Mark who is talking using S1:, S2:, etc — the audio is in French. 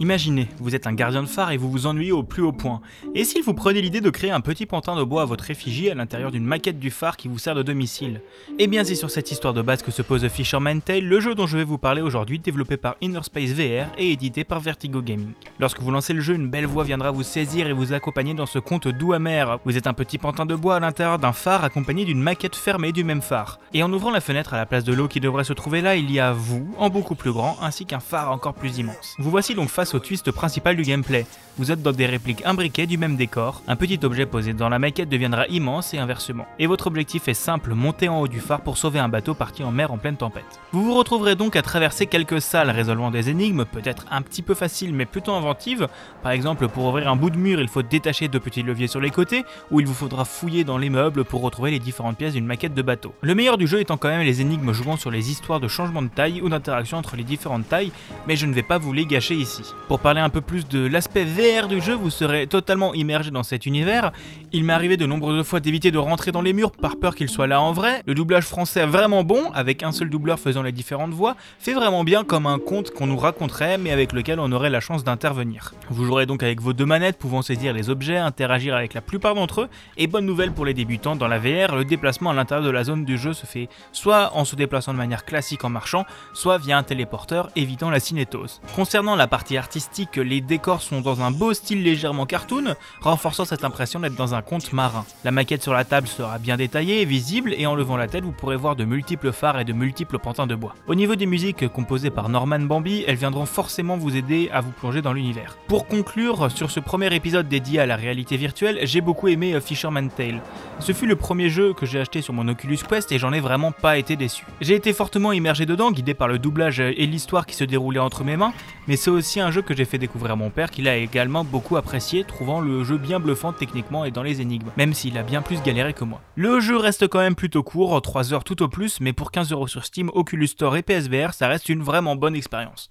S1: Imaginez, vous êtes un gardien de phare et vous vous ennuyez au plus haut point. Et s'il vous prenait l'idée de créer un petit pantin de bois à votre effigie à l'intérieur d'une maquette du phare qui vous sert de domicile? Eh bien c'est sur cette histoire de base que se pose Fisherman Tale, le jeu dont je vais vous parler aujourd'hui, développé par Inner Space VR et édité par Vertigo Gaming. Lorsque vous lancez le jeu, une belle voix viendra vous saisir et vous accompagner dans ce conte doux amer. Vous êtes un petit pantin de bois à l'intérieur d'un phare accompagné d'une maquette fermée du même phare. Et en ouvrant la fenêtre à la place de l'eau qui devrait se trouver là, il y a vous, en beaucoup plus grand, ainsi qu'un phare encore plus immense. Vous voici donc face au twist principal du gameplay. Vous êtes dans des répliques imbriquées du même décor, un petit objet posé dans la maquette deviendra immense et inversement. Et votre objectif est simple, monter en haut du phare pour sauver un bateau parti en mer en pleine tempête. Vous vous retrouverez donc à traverser quelques salles résolvant des énigmes, peut-être un petit peu faciles mais plutôt inventives. Par exemple, pour ouvrir un bout de mur, il faut détacher deux petits leviers sur les côtés, ou il vous faudra fouiller dans les meubles pour retrouver les différentes pièces d'une maquette de bateau. Le meilleur du jeu étant quand même les énigmes jouant sur les histoires de changement de taille ou d'interaction entre les différentes tailles, mais je ne vais pas vous les gâcher ici. Pour parler un peu plus de l'aspect VR du jeu, vous serez totalement immergé dans cet univers. Il m'est arrivé de nombreuses fois d'éviter de rentrer dans les murs par peur qu'il soit là en vrai. Le doublage français vraiment bon, avec un seul doubleur faisant les différentes voix, fait vraiment bien comme un conte qu'on nous raconterait mais avec lequel on aurait la chance d'intervenir. Vous jouerez donc avec vos deux manettes pouvant saisir les objets, interagir avec la plupart d'entre eux, et bonne nouvelle pour les débutants, dans la VR, le déplacement à l'intérieur de la zone du jeu se fait soit en se déplaçant de manière classique en marchant, soit via un téléporteur évitant la cinétose. Concernant la partie artistique, les décors sont dans un beau style légèrement cartoon, renforçant cette impression d'être dans un conte marin. La maquette sur la table sera bien détaillée et visible, et en levant la tête, vous pourrez voir de multiples phares et de multiples pantins de bois. Au niveau des musiques composées par Norman Bambi, elles viendront forcément vous aider à vous plonger dans l'univers. Pour conclure, sur ce premier épisode dédié à la réalité virtuelle, j'ai beaucoup aimé euh, Fisherman Tale. Ce fut le premier jeu que j'ai acheté sur mon Oculus Quest et j'en ai vraiment pas été déçu. J'ai été fortement immergé dedans, guidé par le doublage et l'histoire qui se déroulait entre mes mains, mais c'est aussi un que j'ai fait découvrir à mon père qu'il a également beaucoup apprécié, trouvant le jeu bien bluffant techniquement et dans les énigmes, même s'il a bien plus galéré que moi. Le jeu reste quand même plutôt court, 3 heures tout au plus, mais pour 15 euros sur Steam, Oculus Store et PSVR, ça reste une vraiment bonne expérience.